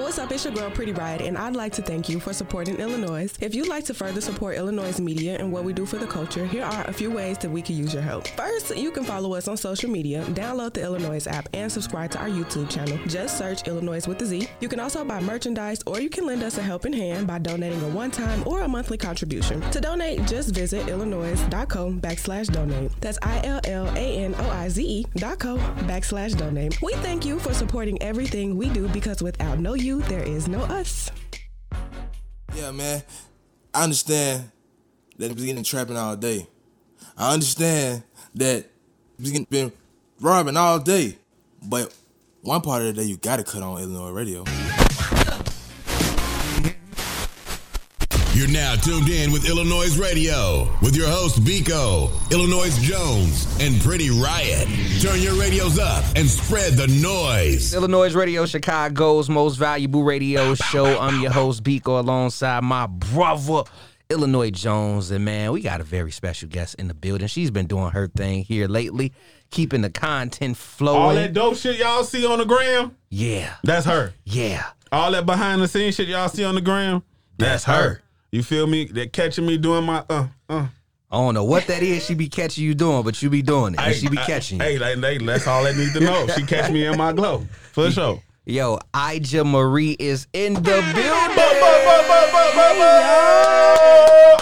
What's up? It's your girl, Pretty Riot, and I'd like to thank you for supporting iLLANOiZE. If you'd like to further support iLLANOiZE media and what we do for the culture, here are a few ways that we could use your help. First, you can follow us on social media, download the iLLANOiZE app, and subscribe to our YouTube channel. Just search iLLANOiZE with a Z. You can also buy merchandise, or you can lend us a helping hand by donating a one-time or a monthly contribution. To donate, just visit illanoize.co backslash donate. That's I-L-L-A-N-O-I-Z-E dot co backslash donate. We thank you for supporting everything we do because without no you, there is no us. Yeah, man. I understand that he's getting trapping all day. I understand that he's been robbing all day. But one part of the day you gotta cut on iLLANOiZE radio. You're now tuned in with iLLANOiZE Radio with your host Biko, Illinois Jones, and Pretty Riot. Turn your radios up and spread the noise. iLLANOiZE Radio, Chicago's most valuable radio show. I'm your host, Biko, alongside my brother, Illinois Jones. And man, we got a very special guest in the building. She's been doing her thing here lately, keeping the content flowing. All that dope shit y'all see on the gram, yeah, that's her. yeah. All that behind the scenes shit y'all see on the gram, that's her. You feel me? They're catching me doing my uh uh. I don't know what that is she be catching you doing, but you be doing it. And she be catching you. Hey, like, they, that's all they need to know. She catch me in my glow for sure. Yo, I'Ja Marie is in the building.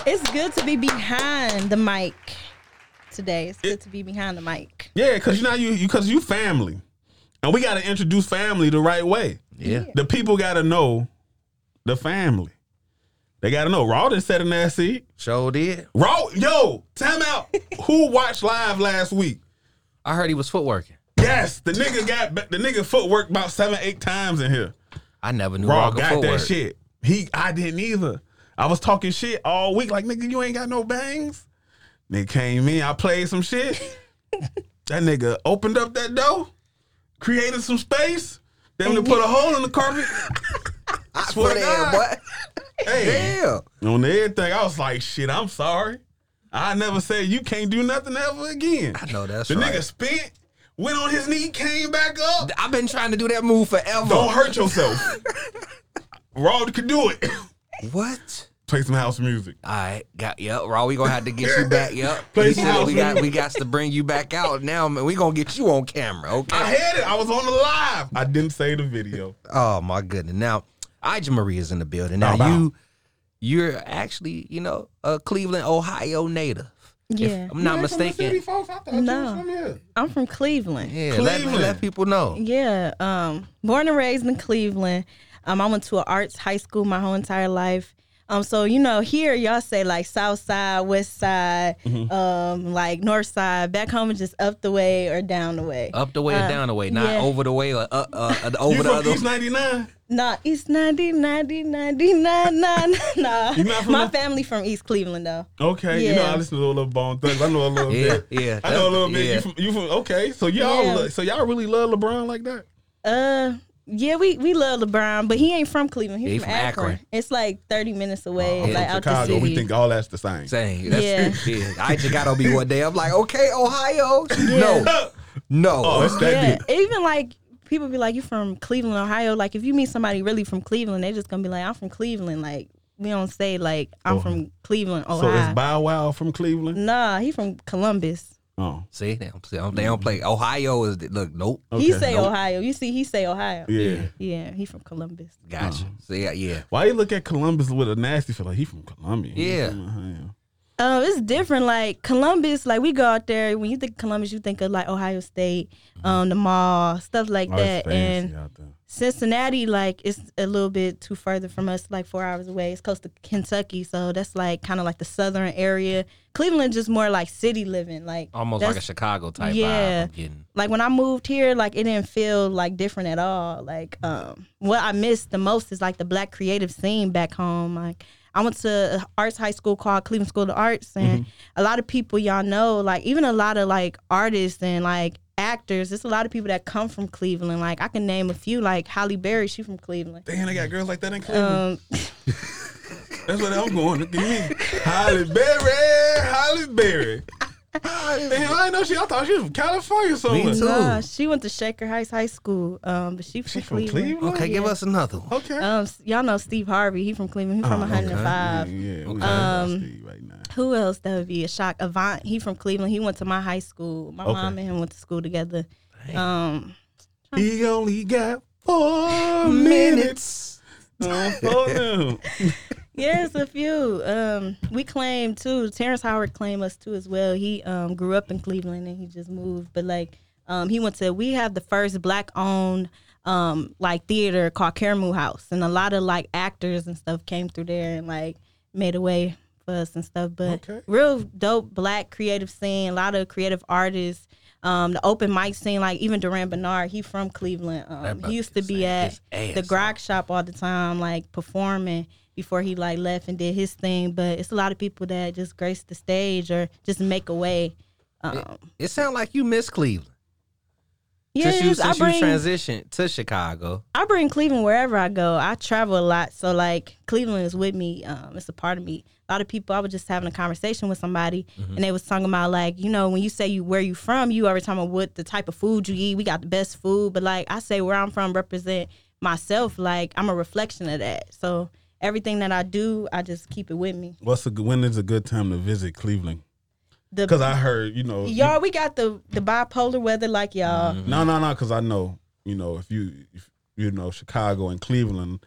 It's good to be behind the mic today. It's good to be behind the mic. Yeah, cause you know you you cause you family, and we got to introduce family the right way. Yeah. The people got to know the family. They got to know. Raw didn't set in that seat. Show did. Raw, yo, time out. Who watched live last week? I heard he was footworking. Yes, the nigga got the nigga footwork about seven, eight times in here. I never knew Raw Raw got footwork. that shit. He, I didn't either. I was talking shit all week, like nigga, you ain't got no bangs. Nigga came in, I played some shit. that nigga opened up that door, created some space. Then to put a hole in the carpet. I swear to God. boy. Hey, Damn. on everything, I was like, shit, I'm sorry. I never said you can't do nothing ever again. I know that's the right. nigga spent, went on his knee, came back up. I've been trying to do that move forever. Don't hurt yourself. Raw could do it. What? Play some house music. All right, got yep. Raw, we gonna have to get you back. Yep. Play He some house we got we got to bring you back out now. Man, we gonna get you on camera. Okay. I had it. I was on the live. I didn't say the video. Oh my goodness. Now, I'Ja Marie is in the building. Now Bow, bow. you, you're actually you know a Cleveland, Ohio native. Yeah. If I'm not mistaken. folks. I thought No. from here. I'm from Cleveland. Yeah. Let, let people know. Yeah. Um, born and raised in Cleveland. Um, I went to an arts high school my whole entire life. Um, so you know, here y'all say like South Side, West Side, Mm-hmm. um, like North Side. Back home it's just up the way or down the way. Up the way or Uh, down the way, not yeah. over the way or uh, uh, uh, You over the from other. East 99? Nah, East 90, 90, 99, nah. nah. You not from My the- family from East Cleveland though. Okay. You know, I listen to a little Bone Thugs. I know a little Yeah, bit. yeah. I know a little bit. Yeah. You from, you from, okay. So y'all, Yeah. so y'all really love LeBron like that? Uh, yeah, we we love LeBron, but he ain't from Cleveland. He's He from, from Akron. Akron. It's like thirty minutes away, I'm like from out the Chicago. city. We think all that's the same. Same. that's Yeah. yeah. I just got to be one day. I'm like, okay, Ohio. No, no. Oh, it's that yeah, even like people be like, "You from Cleveland, Ohio?" Like if you meet somebody really from Cleveland, they just gonna be like, "I'm from Cleveland." Like we don't say like I'm Oh. from Cleveland, Ohio. So Ohio. is Bow Wow from Cleveland? nah, he from Columbus. Oh, See, they don't, they don't- they don't play. Mm-hmm. Ohio is look. Nope. he Okay. say Nope. Ohio. You see, he say Ohio. yeah. Yeah, he from Columbus. Gotcha. Uh-huh. So yeah, yeah. Why you look at Columbus with a nasty feel like he from Columbia? He Yeah. from Ohio. Oh, it's different. Like Columbus, like we go out there. When you think Columbus, you think of like Ohio State, um, the mall, stuff like Oh, that. And. Cincinnati, like it's a little bit too further from us, like four hours away. It's close to Kentucky, so that's like kind of like the southern area. Cleveland just more like city living, like Almost like a Chicago type Yeah. vibe. I'm getting. like when I moved here, like it didn't feel like different at all. Like um, what I missed the most is like the black creative scene back home. Like I went to arts high school called Cleveland School of Arts, and a lot of people y'all know, like even a lot of like artists and like actors. There's a lot of people that come from Cleveland. Like I can name a few, like Halle Berry, she from Cleveland. Damn, I got girls like that in Cleveland. Um, That's what I'm going. Look at me. Halle Berry, Halle Berry. Damn, I know she. I thought she was from California somewhere. Me too. Nah, she went to Shaker Heights High School, um, but she from, She from Cleveland. Cleveland. Okay, give us another one. Okay. Um, y'all know Steve Harvey. He from Cleveland. He from Oh, okay. 105. Yeah, yeah. we Okay. Um, Steve right now. Who else that would be a shock? Avant. He from Cleveland. He went to my high school. My Okay. mom and him went to school together. Um, He only got four minutes. Oh, fuck them. yeah, it's a few. Um, we claim too. Terrence Howard claimed us too as well. He um grew up in Cleveland and he just moved, but like um he went to. We have the first black owned um like theater called Karamu House, and a lot of like actors and stuff came through there and like made a way for us and stuff. But Okay. real dope black creative scene. A lot of creative artists. Um, the open mic scene, like even Durand Bernarr, he from Cleveland. Um, he used to to be at the. Grog Shop all the time, like performing before he like left and did his thing. But it's a lot of people that just grace the stage or just make a way. Um, It sounds like you miss Cleveland. yeah, since you, I since you bring transitioned to Chicago. I bring Cleveland wherever I go. I travel a lot, so like Cleveland is with me. Um, it's a part of me. A lot of people. I was just having a conversation with somebody, Mm-hmm. and they was talking about like you know when you say you where you from, you already talking about what the type of food you eat. We got the best food, but like I say where I'm from represent myself. Like I'm a reflection of that. So everything that I do, I just keep it with me. What's a when is a good time to visit Cleveland? Because I heard, you know, you- y'all, we got the the bipolar weather like y'all. Mm-hmm. no, no, no. Because I know, you know, if you, if, you know, Chicago and Cleveland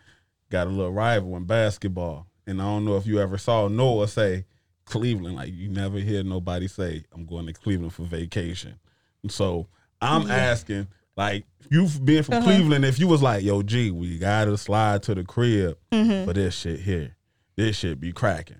got a little rival in basketball, and I don't know if you ever saw Noah say Cleveland. Like you never hear nobody say, "I'm going to Cleveland for vacation." So I'm asking, like, you've been from Uh-huh. Cleveland. If you was like, "Yo, G, we gotta slide to the crib Mm-hmm. for this shit here," this shit be cracking.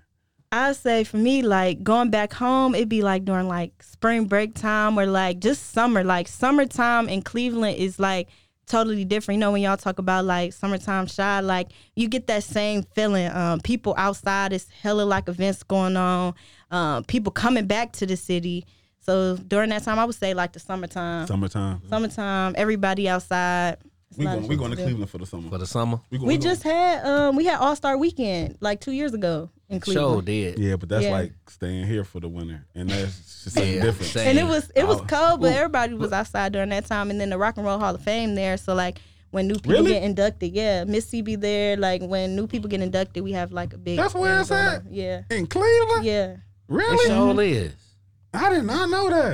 I say for me, like going back home, it'd be like during like spring break time or like just summer. Like summertime in Cleveland is like totally different. You know, when y'all talk about like summertime Chi, like you get that same feeling. Um, people outside is hella like events going on. Um, people coming back to the city. So during that time, I would say like the summertime. Summertime. Summertime, everybody outside. It's We a going we shit going to do. Cleveland for the summer. For the summer. We, gonna- We we gonna- just had um we had All Star Weekend like two years ago in Show Cleveland. did. Yeah, but that's Yeah. like staying here for the winter, and that's just something Yeah, different. same. and it was it was cold, but Ooh. everybody was outside during that time. And then the Rock and Roll Hall of Fame there, so like when new people Really? get inducted, yeah, Missy be there. Like when new people get inducted, we have like a big. That's where thing it's going at? Yeah, In Cleveland, yeah. It really? sure is. I did not know that.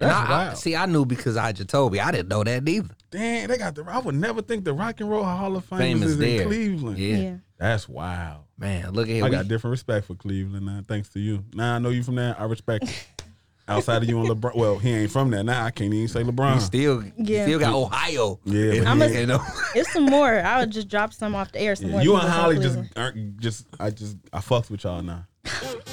And That's I, I, wild. see, I knew because I just told me. I didn't know that neither. Dang, they got the. I would never think the Rock and Roll Hall of Fame Fame is is there. in Cleveland. Yeah. yeah, That's wild. Man, look at here. I we- got different respect for Cleveland now, thanks to you. Now I know you from there. I respect. Outside of you and LeBron, well, he ain't from there. Now I can't even say you LeBron. still, you Yeah. still got Ohio. Yeah, but I'm a- you know. It's some more. I would just drop some off the air. Some Yeah, more. you and Halle just aren't just. I just I fucked with y'all now.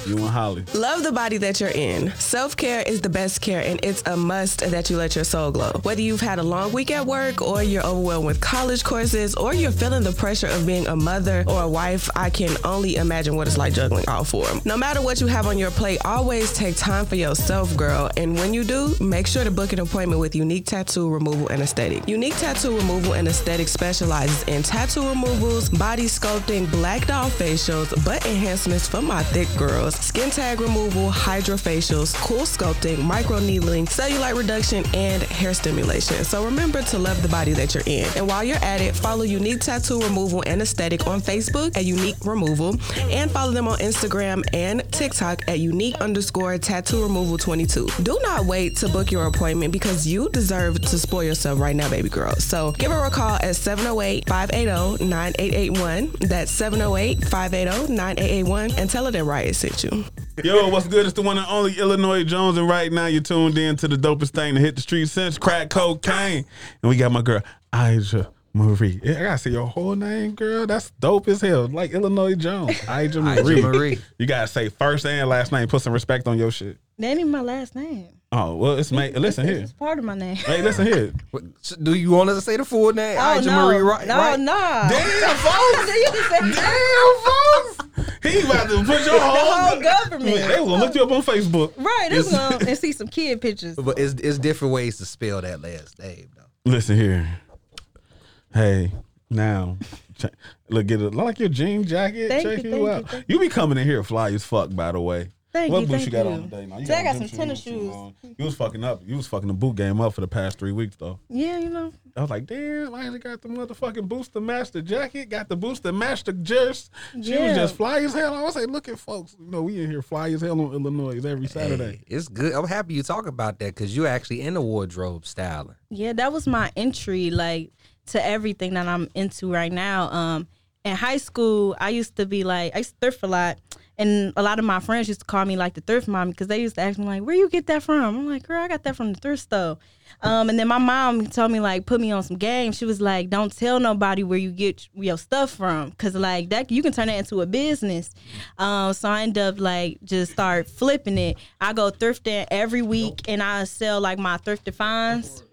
You and Halle. Love the body that you're in. Self care is the best care, and it's a must that you let your soul glow. Whether you've had a long week at work, or you're overwhelmed with college courses, or you're feeling the pressure of being a mother or a wife, I can only imagine what it's like juggling all four. No matter what you have on your plate, always take time for yourself, girl. And when you do, make sure to book an appointment with Unique Tattoo Removal and Aesthetic. Unique Tattoo Removal and Aesthetic specializes in tattoo removals, body sculpting, black doll facials, butt enhancements for my thick girls, skin tag removal, hydrofacials, CoolSculpting, micro needling, cellulite reduction, and hair stimulation. So remember to love the body that you're in. And while you're at it, follow Unique Tattoo Removal and Aesthetic on Facebook at Unique Removal and follow them on Instagram and TikTok at unique underscore tattoo removal 22. Do not wait to book your appointment because you deserve to spoil yourself right now, baby girl. So give her a call at 708 580 9881. That's 708 580 9881 and tell her that Riot sent you. Yo, what's good? It's the one and only Illinois Jones, and right now you're tuned in to the dopest thing to hit the street since crack cocaine. And we got my girl, I'Ja Marie. I gotta say your whole name, girl. That's dope as hell. Like Illinois Jones. I'Ja Marie. I'Ja Marie. You gotta say first and last name. Put some respect on your shit. That ain't my last name. Oh, well, it's mate. Listen here. It's part of my name. Hey, listen here. What- Do you want us to say the full name? Oh I'Ja no, Marie Wright. no, right? no. Damn, folks. Damn, folks. He about to put your the whole, whole government. They was gonna look you up on Facebook. Right, It's- it's gonna and see some kid pictures. But it's, it's different ways to spell that last name, though. Listen here. Hey, now, ch- look, get it. Look like your jean jacket. Thank check you, you, thank out. you, You be coming in here fly as fuck, by the way. Thank what you, boots thank you got you. on today? Now, you Today I got got some tennis too shoes. You was fucking up. You was fucking the boot game up for the past three weeks though. Yeah, you know. I was like, damn, I ain't got the motherfucking booster master jacket, got the booster master just. She was Yeah. just fly as hell. I was like, look at folks. You know, we in here fly as hell on iLLANOiZE every Saturday. Hey, it's good. I'm happy you talk about that because you're actually in the wardrobe styling. Yeah, that was my entry, like to everything that I'm into right now. Um, in high school, I used to be like, I used to thrift a lot, and a lot of my friends used to call me like the thrift mom because they used to ask me like, "Where you get that from?" I'm like, "Girl, I got that from the thrift store." Um, and then my mom told me like, put me on some games. She was like, "Don't tell nobody where you get your stuff from, cause like that you can turn that into a business." Um, so I end up like just start flipping it. I go thrifting every week, and I sell like my thrifted finds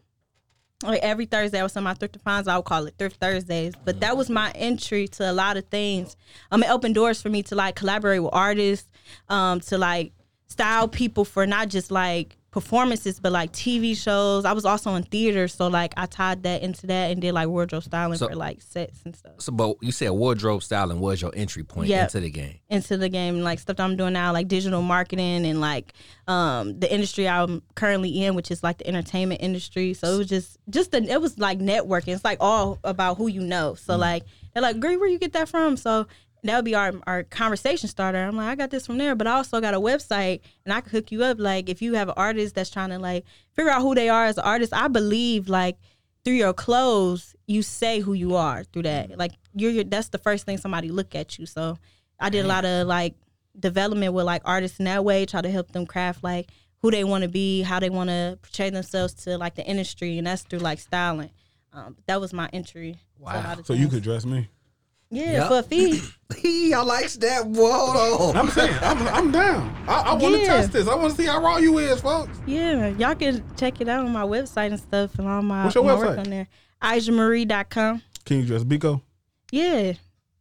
like every Thursday I was on my thrift finds. I would call it thrift Thursdays. But that was my entry to a lot of things. Um, it opened doors for me to like collaborate with artists, um, to like style people for not just like performances, but like TV shows. I was also in theater, so like I tied that into that and did like wardrobe styling So- for like sets and stuff So, but you said wardrobe styling was your entry point Yeah. into the game. into the game, like stuff that I'm doing now, like digital marketing and like um the industry I'm currently in, which is like the entertainment industry. So it was just just the, it was like networking. It's like all about who you know. So like they're like, "Great, where you get that from?" So that would be our our conversation starter. I'm like, I got this from there, but I also got a website and I could hook you up. Like if you have an artist that's trying to like figure out who they are as an artist, I believe like through your clothes, you say who you are through that. Like you're, your, that's the first thing somebody look at you. So I did a lot of like development with like artists in that way, try to help them craft like who they want to be, how they want to portray themselves to like the industry, and that's through like styling. Um, that was my entry. to a lot So you could dress me. Yeah, Yep. for a fee. He, I likes that. Boy, hold on. I'm saying, I'm, I'm down. I, I want to Yeah. test this. I want to see how raw you is, folks. Yeah, y'all can check it out on my website and stuff and all my, What's your my website? work on there. AjaMarie.com. Can you dress Biko? Yeah.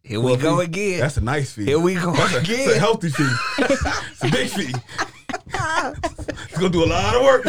Here we go fee. again. That's a nice fee. Here we go It's a again. healthy fee. it's a big fee. it's gonna do a lot of work.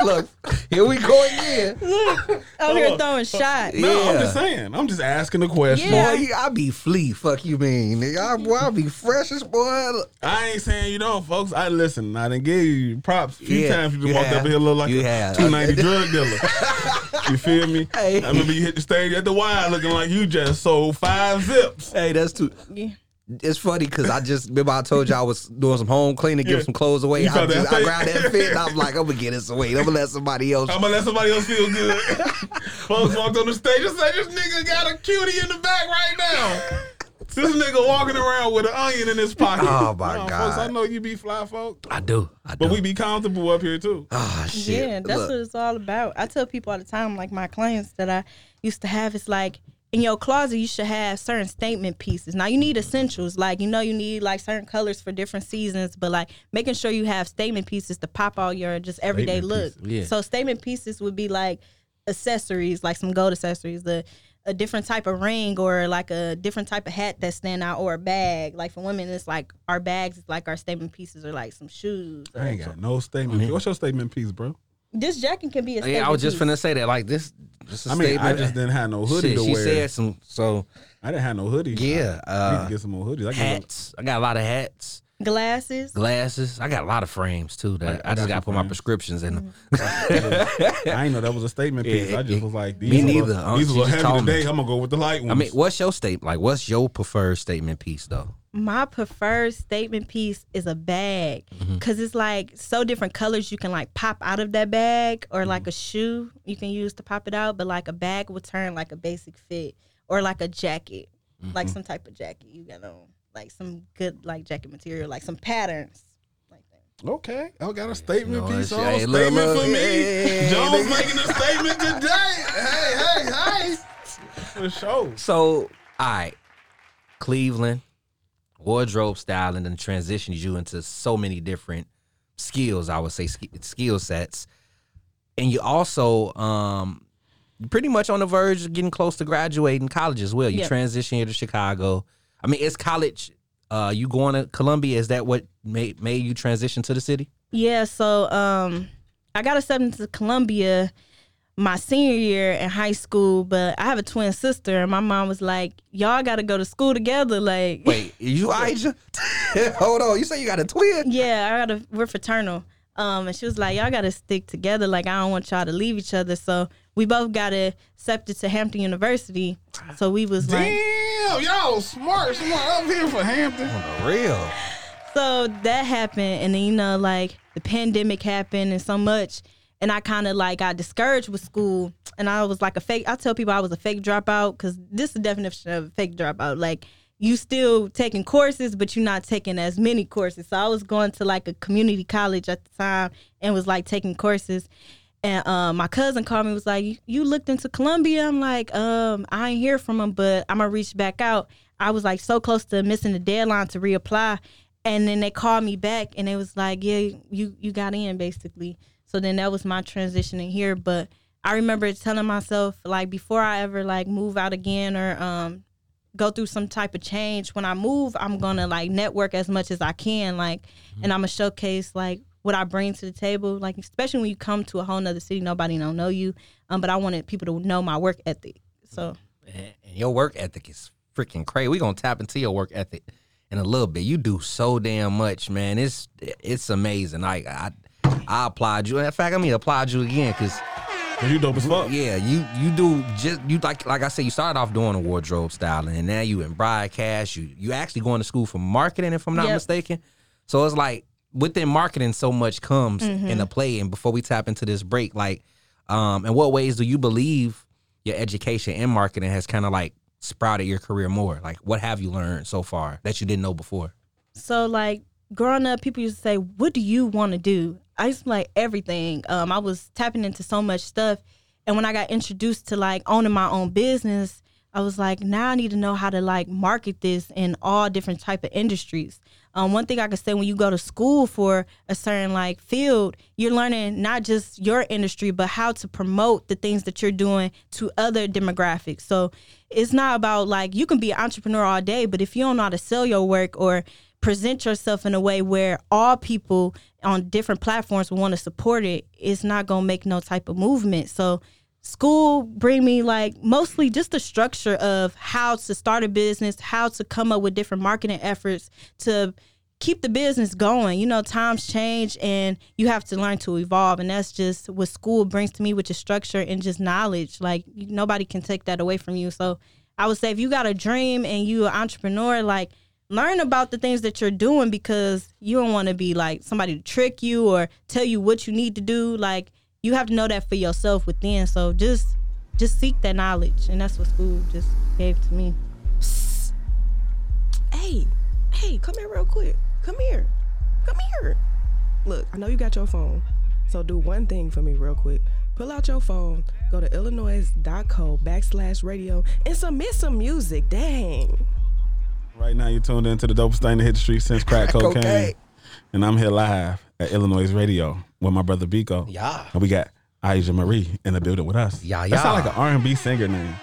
Look, here we go again. Out here uh, throwing uh, shots. No, I'm just saying. I'm just asking a question. Yeah. Boy, I be flea. Fuck you mean? Nigga, I, boy, I be fresh as boy. I ain't saying you don't, folks. I listen. I didn't give you props a few Yeah, times. You you just walked have. up here look like You a have. 290 drug dealer. you feel me? Hey. I remember you hit the stage at the wire looking like you just sold five zips. Hey, that's too. Yeah. It's funny because I just remember I told you I was doing some home cleaning, Yeah. give some clothes away. I, just, I grabbed that fit and I'm like, I'm gonna get this away. I'm gonna let somebody else. I'm gonna let somebody else feel good. folks walked on the stage and say, "This nigga got a cutie in the back right now." This nigga walking around with an onion in his pocket. Oh, my Nah, God. Folks, I know you be fly, folks, I do. I do. but we be comfortable up here too. oh shit. Yeah, that's Look, what it's all about. I tell people all the time, like my clients that I used to have, it's like in your closet you should have certain statement pieces. Now you need essentials, like you know you need like certain colors for different seasons, but like making sure you have statement pieces to pop all your just everyday Statement look. Yeah. So statement pieces would be like accessories, like some gold accessories, the a different type of ring or like a different type of hat that stand out or a bag. Like for women, it's like our bags, it's like our statement pieces or like some shoes. I ain't got no statement. piece. What's your statement piece, bro? This jacket can be a statement Yeah, I was just piece. finna say that. Like this, just a I mean, I just didn't have no hoodie Shit, to she wear. said some. So I didn't have no hoodie. Yeah, I, I need uh, to get some more hoodies. I got hats. I got a lot of hats, glasses. glasses. I got a lot of frames too. That I- I, I just got got to some put my prescriptions in them. I didn't know that was a statement piece. Yeah, I just it- was like, these me a little- neither. Uh, These a she little heavy told me. today. I'm gonna go with the light ones. I mean, what's your statement? Like, what's your preferred statement piece though? My preferred statement piece is a bag Mm-hmm. because it's like so different colors you can like pop out of that bag, or Mm-hmm. like a shoe you can use to pop it out. But like a bag would turn like a basic fit, or like a jacket, like Mm-hmm. some type of jacket you got on, like some good like jacket material, like some patterns. Like that. Okay, I got a statement No, piece it's- on. hey, look, statement look, for me. hey, Jones making a statement today. Hey, hey, hey. For sure. So, all right, Cleveland, wardrobe style, and then transitions you into so many different skills. I would say skill sets, and you also um pretty much on the verge of getting close to graduating college as well. You Yeah. transition here to Chicago. I mean, it's college. Uh, you going to Columbia? Is that what made made you transition to the city? Yeah, so um I got accepted to Columbia my senior year in high school, but I have a twin sister, and my mom was like, "Y'all got to go to school together." Like, Wait, you Aisha? Hold on. You say you got a twin? yeah, I got a we're fraternal. Um, and she was like, "Y'all got to stick together. Like, I don't want y'all to leave each other." So we both got accepted to Hampton University. So we was like, Damn, y'all smart, smart up here for Hampton. For real. so that happened, and then you know, like the pandemic happened, and so much. And I kind of like got discouraged with school, and I was like a fake. I tell people I was a fake dropout because this is the definition of a fake dropout. Like you still taking courses, but you're not taking as many courses. So I was going to like a community college at the time and was like taking courses. And um, my cousin called me was like, "You- "You looked into Columbia?" I'm like, um, "I ain't hear from him, but I'm gonna reach back out." I was like so close to missing the deadline to reapply, and then they called me back and it was like, "Yeah, you you got in basically." So then that was my transition in here. But I remember telling myself like before I ever like move out again or um go through some type of change when i move i'm gonna like network as much as i can like and i'm gonna showcase like what i bring to the table like especially when you come to a whole nother city nobody don't know you um but i wanted people to know my work ethic so And your work ethic is freaking crazy. We gonna tap into your work ethic in a little bit. You do so damn much, man. It's it's amazing. Like I I applaud you. In fact, I mean applaud you again because Cause you dope as fuck. yeah, you you do just you like like I said, you started off doing a wardrobe styling, and now you in broadcast. You you actually going to school for marketing, if I'm not Yep. mistaken. So it's like within marketing, so much comes into play. And before we tap into this break, like, um, in what ways do you believe your education in marketing has kind of like sprouted your career more? Like, what have you learned so far that you didn't know before? So like growing up, people used to say, "What do you want to do?" I used to like everything. Um, I was tapping into so much stuff, and when I got introduced to like owning my own business, I was like, now I need to know how to like market this in all different type of industries. Um, one thing I could say when you go to school for a certain like field, you're learning not just your industry, but how to promote the things that you're doing to other demographics. So it's not about like you can be an entrepreneur all day, but if you don't know how to sell your work or present yourself in a way where all people on different platforms will want to support it, it's not gonna make no type of movement. So school bring me like mostly just the structure of how to start a business, how to come up with different marketing efforts to keep the business going. You know, times change and you have to learn to evolve. And that's just what school brings to me, which is structure and just knowledge. Like nobody can take that away from you. So I would say if you got a dream and you an entrepreneur, like learn about the things that you're doing because you don't want to be like somebody to trick you or tell you what you need to do. Like you have to know that for yourself within. So just just seek that knowledge. And that's what school just gave to me. Psst. Hey, hey, come here real quick. Come here. Come here. Look, I know you got your phone. So do one thing for me real quick. Pull out your phone, go to illanoize.co backslash radio and submit some music. Dang. Right now, you're tuned into the dopest thing to hit the street since crack cocaine. cocaine. And I'm here live at iLLANOiZE Radio with my brother Biko. Yeah. And we got I'Ja Marie in the building with us. Yeah, That sound like an R&B singer name.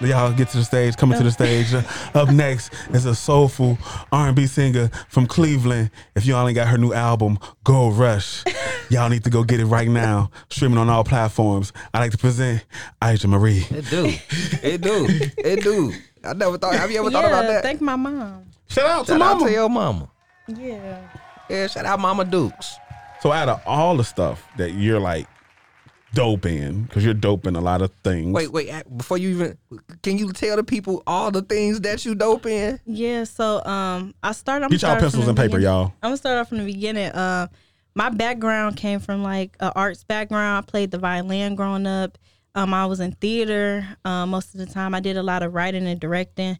Y'all get to the stage, coming to the stage. Up next is a soulful R&B singer from Cleveland. If y'all ain't got her new album, Go Rush. Y'all need to go get it right now. Streaming on all platforms. I'd like to present I'Ja Marie. It do, it do, it do. I never thought. Have you ever thought about that? thank my mom. Shout out to Shout out to your mama. Yeah. Yeah, shout out Mama Dukes. So out of all the stuff that you're like dope in, because you're dope in a lot of things. Wait, wait. Before you even, can you tell the people all the things that you dope in? Yeah, so um, I started. I'm Get y'all pencils and paper, beginning. y'all. I'm gonna start off from the beginning. Uh, my background came from like a arts background. I played the violin growing up. Um, I was in theater uh, most of the time. I did a lot of writing and directing.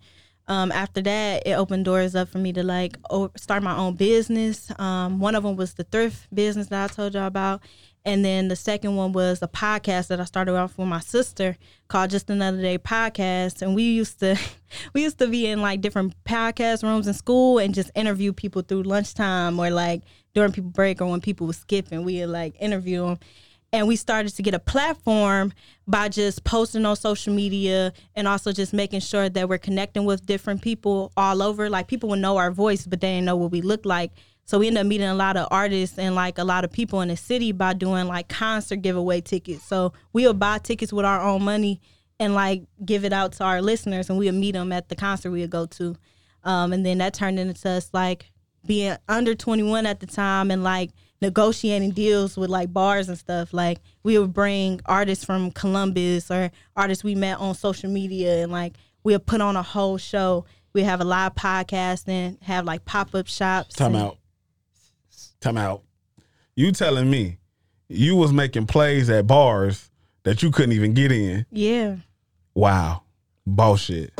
Um, after that, it opened doors up for me to like start my own business. Um, one of them was the thrift business that I told y'all about, and then the second one was a podcast that I started off with my sister called Just Another Day Podcast. And we used to we used to be in like different podcast rooms in school and just interview people through lunchtime or like during people break or when people were skipping, we would like interview them. And we started to get a platform by just posting on social media and also just making sure that we're connecting with different people all over. Like people would know our voice, but they didn't know what we look like. So we ended up meeting a lot of artists and like a lot of people in the city by doing like concert giveaway tickets. So we would buy tickets with our own money and like give it out to our listeners, and we would meet them at the concert we would go to. Um, and then that turned into us like being under 21 at the time and like negotiating deals with like bars and stuff. Like we would bring artists from Columbus or artists we met on social media and like we would put on a whole show. We have a live podcast and have like pop up shops. Time and- out. Time out. You telling me you was making plays at bars that you couldn't even get in? Yeah. Wow. Bullshit.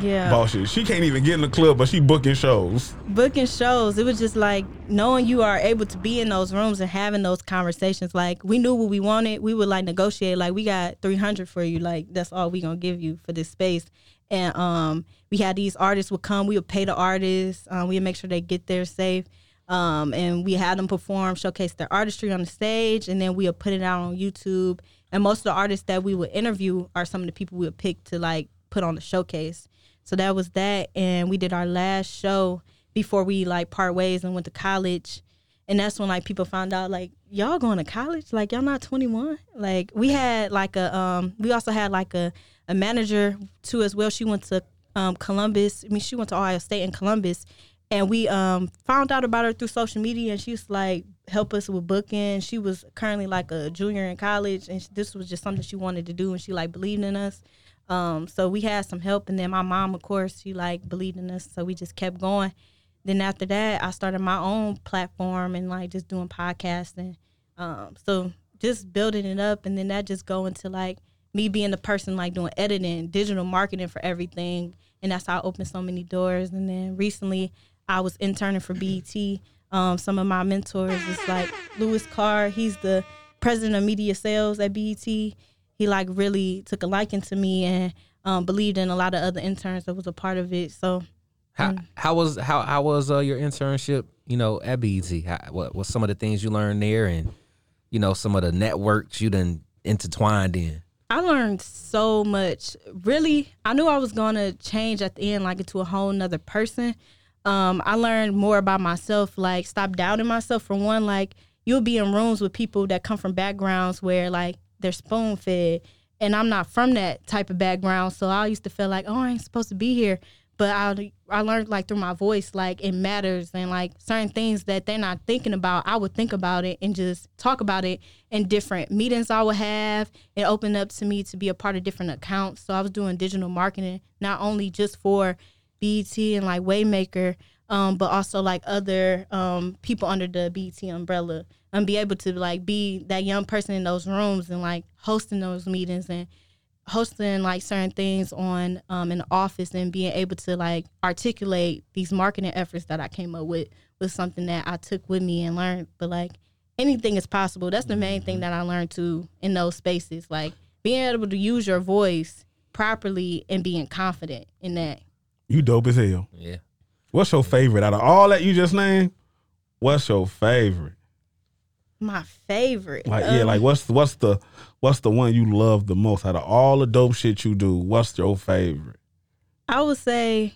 Yeah. Bullshit. She can't even get in the club, but she booking shows. booking shows, it was just like knowing you are able to be in those rooms and having those conversations. Like we knew what we wanted, we would like negotiate. Like we got three hundred for you. Like that's all we gonna give you for this space. And um, we had these artists would come. We would pay the artists. Um, we would make sure they get there safe. Um, and we had them perform, showcase their artistry on the stage, and then we would put it out on YouTube. And most of the artists that we would interview are some of the people we would pick to like put on the showcase. So that was that, and we did our last show before we like part ways and went to college. And that's when like people found out like y'all going to college, like y'all not twenty one. Like we had like a um we also had like a a manager too as well. She went to um Columbus. I mean she went to Ohio State in Columbus, and we um found out about her through social media. And she was like help us with booking. She was currently like a junior in college, and this was just something she wanted to do, and she like believed in us. Um, so we had some help, and then my mom, of course, she like believed in us, so we just kept going. Then after that, I started my own platform and like just doing podcasting. Um, so just building it up, and then that just go into like me being the person like doing editing, digital marketing for everything, and that's how I opened so many doors. And then recently, I was interning for BET. Um, some of my mentors is like Louis Carr. He's the president of media sales at BET he like really took a liking to me and um, believed in a lot of other interns that was a part of it. So How how was how how was uh, your internship? You know, at BET. How, what was some of the things you learned there, and you know some of the networks you done intertwined in? I learned so much. Really, I knew I was gonna change at the end, like into a whole nother person. Um, I learned more about myself, like stop doubting myself. For one, like you'll be in rooms with people that come from backgrounds where like they're spoon fed, and I'm not from that type of background. So I used to feel like, oh, I ain't supposed to be here. But I I learned like through my voice, like it matters, and like certain things that they're not thinking about, I would think about it and just talk about it in different meetings I would have. It opened up to me to be a part of different accounts. So I was doing digital marketing not only just for BET and like Waymaker, um, but also like other um, people under the BT umbrella, and be able to like be that young person in those rooms and like hosting those meetings and hosting like certain things on um, in the office and being able to like articulate these marketing efforts that I came up with was something that I took with me and learned. But like anything is possible. That's the main thing that I learned too in those spaces. Like being able to use your voice properly and being confident in that. You dope as hell. Yeah. What's your favorite out of all that you just named? What's your favorite? My favorite. Like yeah, like what's what's the what's the one you love the most out of all the dope shit you do? What's your favorite? I would say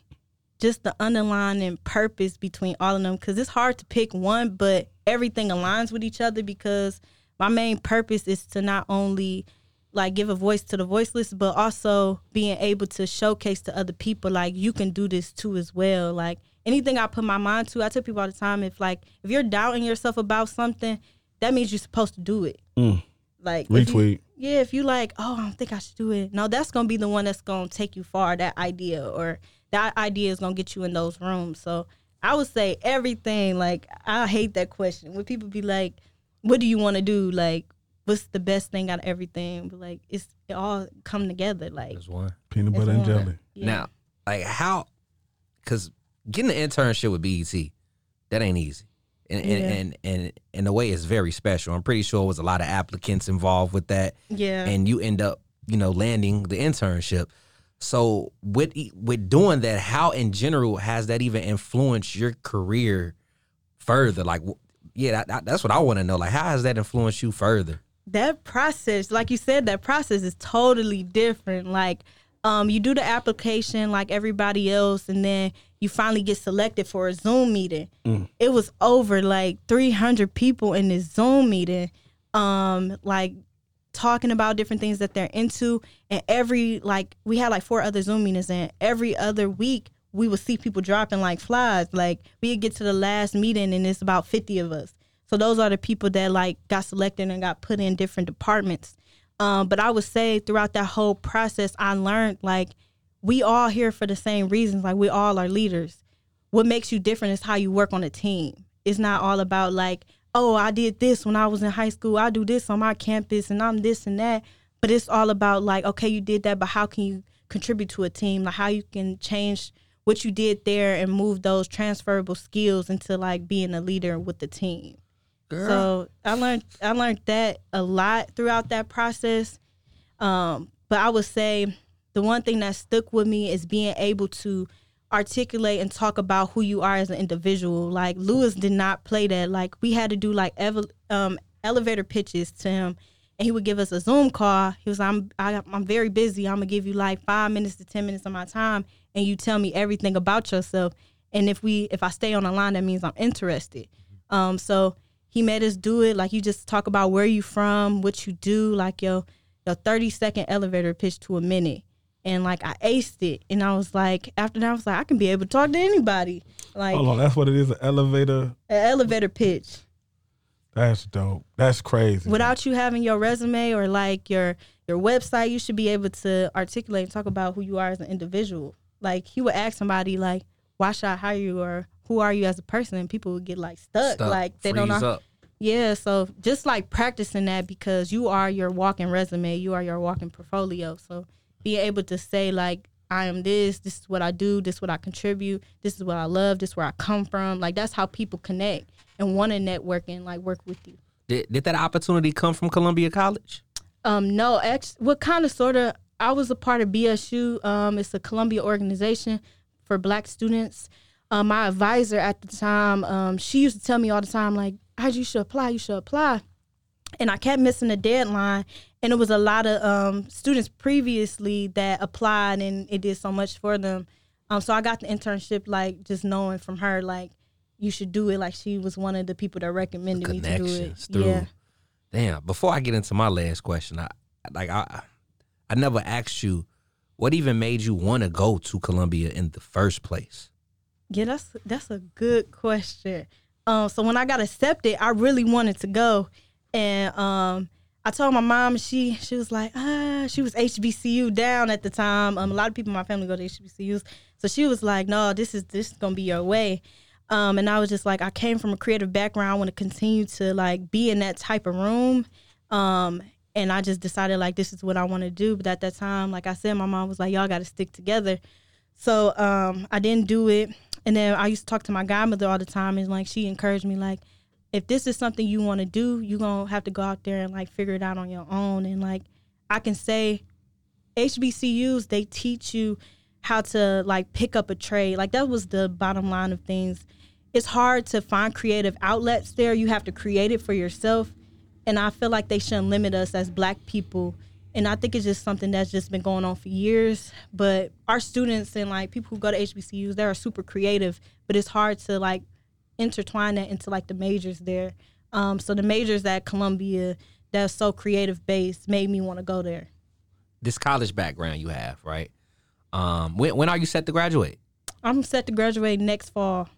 just the underlying purpose between all of them because it's hard to pick one, but everything aligns with each other because my main purpose is to not only like give a voice to the voiceless, but also being able to showcase to other people like you can do this too as well. Like anything I put my mind to, I tell people all the time if like if you're doubting yourself about something, that means you're supposed to do it. Mm. Like if you- Retweet. yeah, if you like, oh, I don't think I should do it. No, that's gonna be the one that's gonna take you far. That idea or that idea is gonna get you in those rooms. So I would say everything. Like I hate that question when people be like, "What do you want to do?" Like, what's the best thing out of everything? But like, it's it all come together. Like There's one. Peanut butter and jelly. Yeah. Now, like how, because getting an internship with BET, that ain't easy. And, Yeah. and, and and in a way, it's very special. I'm pretty sure it was a lot of applicants involved with that, yeah, and you end up, you know, landing the internship. So with with doing that, how in general has that even influenced your career further? Like, yeah, that, that- that's what I want to know. Like, how has that influenced you further? that process, like you said, that process is totally different. Like Um, you do the application like everybody else, and then you finally get selected for a Zoom meeting. It was over like 300 people in this Zoom meeting, um, like talking about different things that they're into. And every like we had like four other Zoom meetings, and every other week we would see people dropping like flies. Like we'd get to the last meeting, and it's about 50 of us. So those are the people that like got selected and got put in different departments. Um, but I would say throughout that whole process, I learned like we all here for the same reasons. Like we all are leaders. What makes you different is how you work on a team. It's not all about like, oh, I did this when I was in high school. I do this on my campus and I'm this and that. But it's all about like, okay, you did that, but how can you contribute to a team? Like how you can change what you did there and move those transferable skills into like being a leader with the team. So I learned I learned that a lot throughout that process. Um, but I would say the one thing that stuck with me is being able to articulate and talk about who you are as an individual. Like Louis did not play that. Like we had to do like ev- um, elevator pitches to him, and he would give us a Zoom call. He was, "I'm I, I'm very busy. I'm gonna give you like five minutes to ten minutes of my time, and you tell me everything about yourself. And if we if I stay on the line, that means I'm interested. Um, so he made us do it. Like you just talk about where you from, what you do, like your your 30 second elevator pitch to a minute. And like I aced it. And I was like, after that, I was like, I can be able to talk to anybody. Like Hold on, that's what it is. An elevator. an elevator pitch. That's dope. That's crazy. Without you having your resume or like your your website, you should be able to articulate and talk about who you are as an individual. Like he would ask somebody like, why should I hire you or who are you as a person? And people would get like stuck. Stuck, Like they don't know up. Yeah, so just like practicing that because you are your walking resume, you are your walking portfolio. So being able to say like I am this, this is what I do, this is what I contribute, this is what I love, this is where I come from. Like that's how people connect and want to network and like work with you. Did, did that opportunity come from Columbia College? Um, no, actually, what kind of sort of I was a part of BSU. Um, it's a Columbia organization for Black students. Um, my advisor at the time, um, she used to tell me all the time, like, "As you should apply, you should apply." And I kept missing the deadline, and it was a lot of um, students previously that applied, and it did so much for them. Um, so I got the internship, like just knowing from her, like you should do it. Like she was one of the people that recommended me to do it. Connections through. Yeah. Damn. Before I get into my last question, I like I I never asked you what even made you want to go to Columbia in the first place. Yeah, that's that's a good question. Um, so when I got accepted, I really wanted to go, and um, I told my mom. She she was like, ah, she was HBCU down at the time. Um, a lot of people in my family go to HBCUs, so she was like, no, this is this is gonna be your way. Um, and I was just like, I came from a creative background. I want to continue to like be in that type of room. Um, and I just decided like this is what I want to do. But at that time, like I said, my mom was like, y'all got to stick together. So um, I didn't do it. And then I used to talk to my godmother all the time, and like she encouraged me, like, if this is something you want to do, you're gonna have to go out there and like figure it out on your own. And like I can say, HBCUs they teach you how to like pick up a trade. Like that was the bottom line of things. It's hard to find creative outlets there. You have to create it for yourself. And I feel like they shouldn't limit us as black people. And I think it's just something that's just been going on for years. But our students and like people who go to HBCUs, they're super creative, but it's hard to like intertwine that into like the majors there. Um, so the majors at Columbia that's so creative based made me want to go there. This college background you have, right? Um, when when are you set to graduate? I'm set to graduate next fall.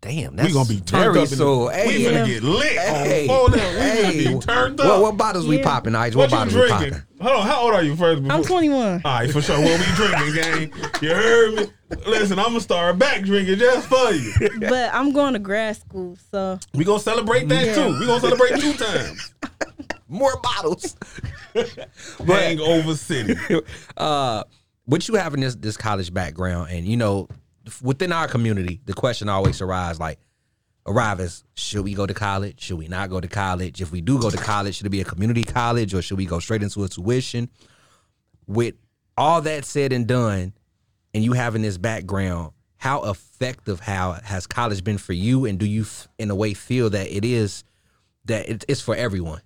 Damn, that's we gonna be turned very up. in the- soon. we Hey, finna Yeah. get lit Hey, on phone. now. We hey, finna be turned up. What, what bottles we popping, Ice? What What, you bottles we popping? Hold on, how old are you first? I'm 21. All right, for sure. What we drinking, gang? You heard me? Listen, I'm gonna start back drinking just for you. but I'm going to grad school, so We gonna celebrate that Yeah. too. We gonna celebrate two times. More bottles. Hangover City. uh, what you have in this this college background, and you know, within our community, the question always arises like, arrive is should we go to college? Should we not go to college? If we do go to college, should it be a community college or should we go straight into a tuition? With all that said and done, and you having this background, how effective how has college been for you? And do you, in a way, feel that it is that it- it's for everyone?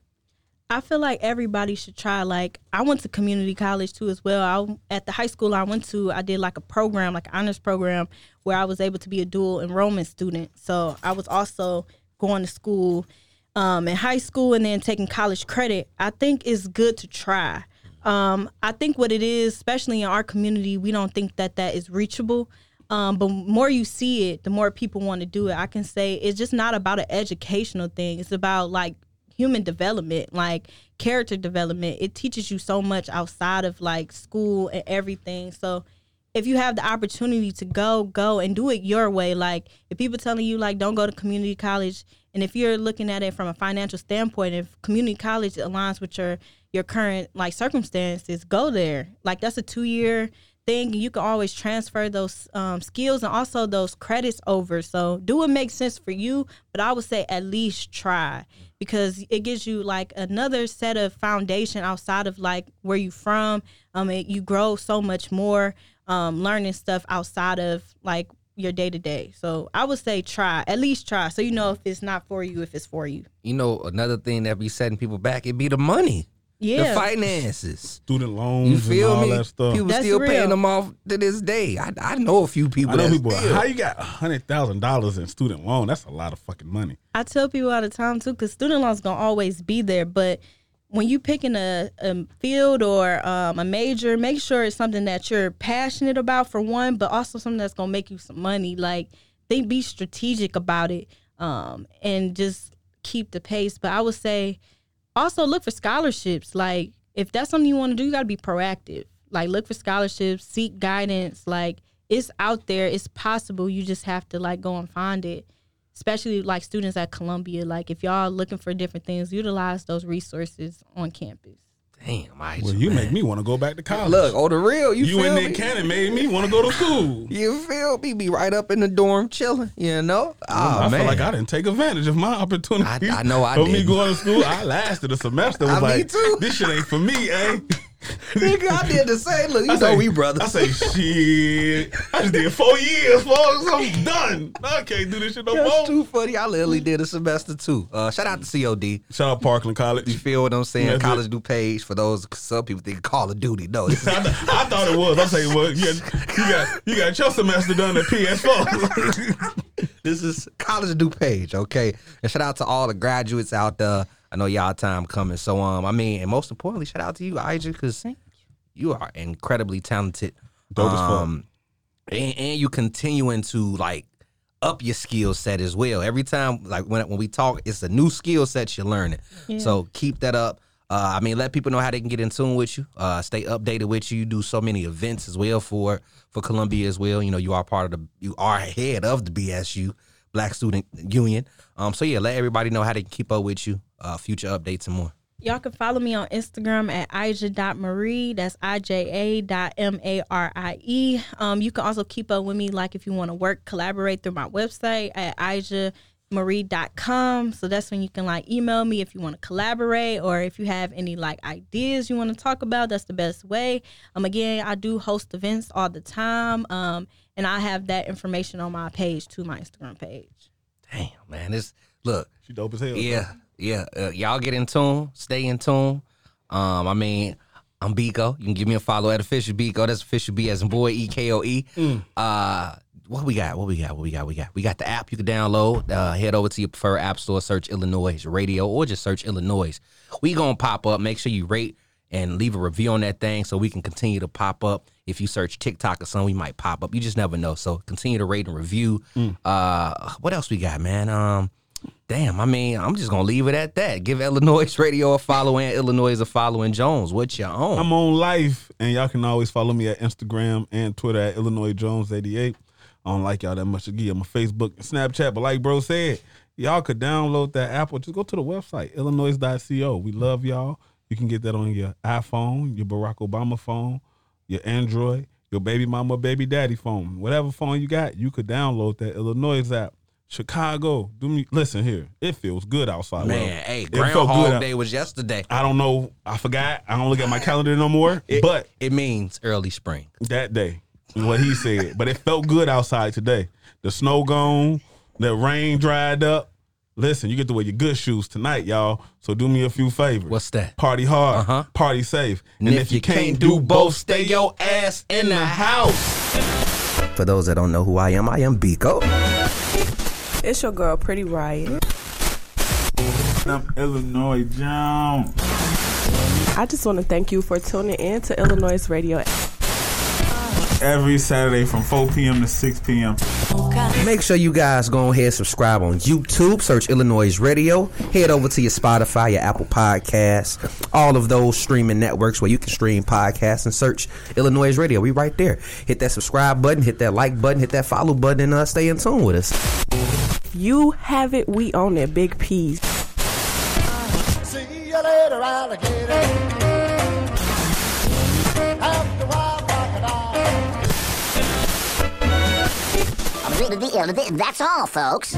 I feel like everybody should try. Like I went to community college too as well. I at the high school I went to, I did like a program, like honors program, where I was able to be a dual enrollment student. So I was also going to school um, in high school and then taking college credit. I think it's good to try. Um, I think what it is, especially in our community, we don't think that that is reachable. Um, but more you see it, the more people want to do it. I can say it's just not about an educational thing. It's about like human development, like character development. It teaches you so much outside of like school and everything. So if you have the opportunity to go, go and do it your way. Like if people telling you like don't go to community college, and if you're looking at it from a financial standpoint, if community college aligns with your your current like circumstances, go there. Like that's a two year thing. You can always transfer those um, skills and also those credits over. So do what makes sense for you, but I would say at least try because it gives you like another set of foundation outside of like where you from. Um, it, you grow so much more um, learning stuff outside of like your day to day. So I would say try, at least try, so you know if it's not for you, if it's for you. You know, another thing that be setting people back, it be the money. Yeah. The finances. Student loans You feel and all me? that stuff. People That's still real. paying them off to this day. I, I know a few people I know that people. still. How you got hundred thousand dollars in student loan? That's a lot of fucking money. I tell people all the time too, because student loans gonna always be there. But when you picking a, a field or um, a major, make sure it's something that you're passionate about for one, but also something that's gonna make you some money. Like think, be strategic about it, um, and just keep the pace. But I would say also look for scholarships. Like if that's something you want to do, you got to be proactive. Like look for scholarships, seek guidance. Like it's out there, it's possible. You just have to like go and find it. Especially like students at Columbia. Like if y'all looking for different things, utilize those resources on campus. Damn, I Well, you make me want to go back to college. Look, on the real, you, you feel and me? Nick Cannon made me want to go to school. You feel me? Be right up in the dorm chilling, you know? Oh, I man. feel like I didn't take advantage of my opportunity. I- I know I For me going to school, I lasted a semester. Was I- me like, too. this shit ain't for me, eh? Nigga, I did the same. Look, you I know say, we brothers. I say, shit. I just did four years, folks. I'm done. I can't do this shit no That's more. too funny. I literally did a semester too. Uh, shout out to COD. Shout out Parkland College. You feel what I'm saying? That's. College DuPage for those. Some people think Call of Duty. No, I, I thought it was. I'm saying, well, you got, you got you got your semester done at PS4. this is college DuPage, okay? And shout out to all the graduates out there. I know y'all time coming. So um, I mean, and most importantly, shout out to you, I'Ja, because you are incredibly talented. Dope as um, and, and you continuing to like up your skill set as well. Every time, like when when we talk, it's a new skill set you're learning. So keep that up. Uh, I mean, let people know how they can get in tune with you. Uh, stay updated with you. You do so many events as well for for Columbia as well. You know, you are part of the you are head of the BSU Black Student Union. Um, so yeah, let everybody know how they can keep up with you. Uh, future updates and more. Y'all can follow me on Instagram at ija.marie. That's I-J-A dot M-A-R-I-E. Um, you can also keep up with me, like if you want to work, collaborate through my website at ijamarie.com. So that's when you can like email me if you want to collaborate or if you have any like ideas you want to talk about. That's the best way. Um, again, I do host events all the time. Um, and I have that information on my page to my Instagram page. Damn, man, this look. she dope as hell. Yeah, yeah. Uh, y'all get in tune. Stay in tune. Um, I mean, I'm Biko. You can give me a follow at official Biko. That's official B as in boy E K O E. Uh, what we got? What we got? What we got? We got we got the app you can download. Uh, head over to your preferred app store, search iLLANOiZE Radio, or just search iLLANOiZE. We gonna pop up. Make sure you rate and leave a review on that thing so we can continue to pop up. If you search TikTok or something, we might pop up. You just never know. So continue to rate and review. Uh, what else we got, man? Um, damn. I mean, I'm just gonna leave it at that. Give iLLANOiZE Radio a follow and iLLANOiZE a follow and Jones. What's your own? I'm on life, and y'all can always follow me at Instagram and Twitter at Illinois Jones 88. I don't like y'all that much to give my Facebook and Snapchat, but like bro said, y'all could download that app or just go to the website, illanoize.co. We love y'all. You can get that on your iPhone, your Barack Obama phone, your Android, your baby mama, baby daddy phone. Whatever phone you got, you could download that iLLANOiZE app. Chicago, do me listen here. It feels good outside. man, Well, hey, Groundhog Day was yesterday. I don't know. I forgot. I don't look at my calendar no more. It, but it means early spring. that day, what he said. but it felt good outside today. The snow gone, the rain dried up. Listen, you get to wear your good shoes tonight, y'all. So do me a few favors. What's that? Party hard, Uh-huh. party safe, and, if, you can't, do both, stay your ass in the house. For those that don't know who I am, I am Biko. It's your girl, Pretty Riot. I'm Illinois Jones. I just want to thank you for tuning in to iLLANOiZE Radio. Every Saturday from 4 p.m. to 6 p.m. Make sure you guys go ahead and subscribe on YouTube. Search iLLANOiZE Radio. Head over to your Spotify, your Apple Podcasts, all of those streaming networks where you can stream podcasts and search iLLANOiZE Radio. We right there. Hit that subscribe button, hit that like button, hit that follow button, and uh, stay in tune with us. You have it, we own it. Big P's. See you later, alligator. That's all, folks.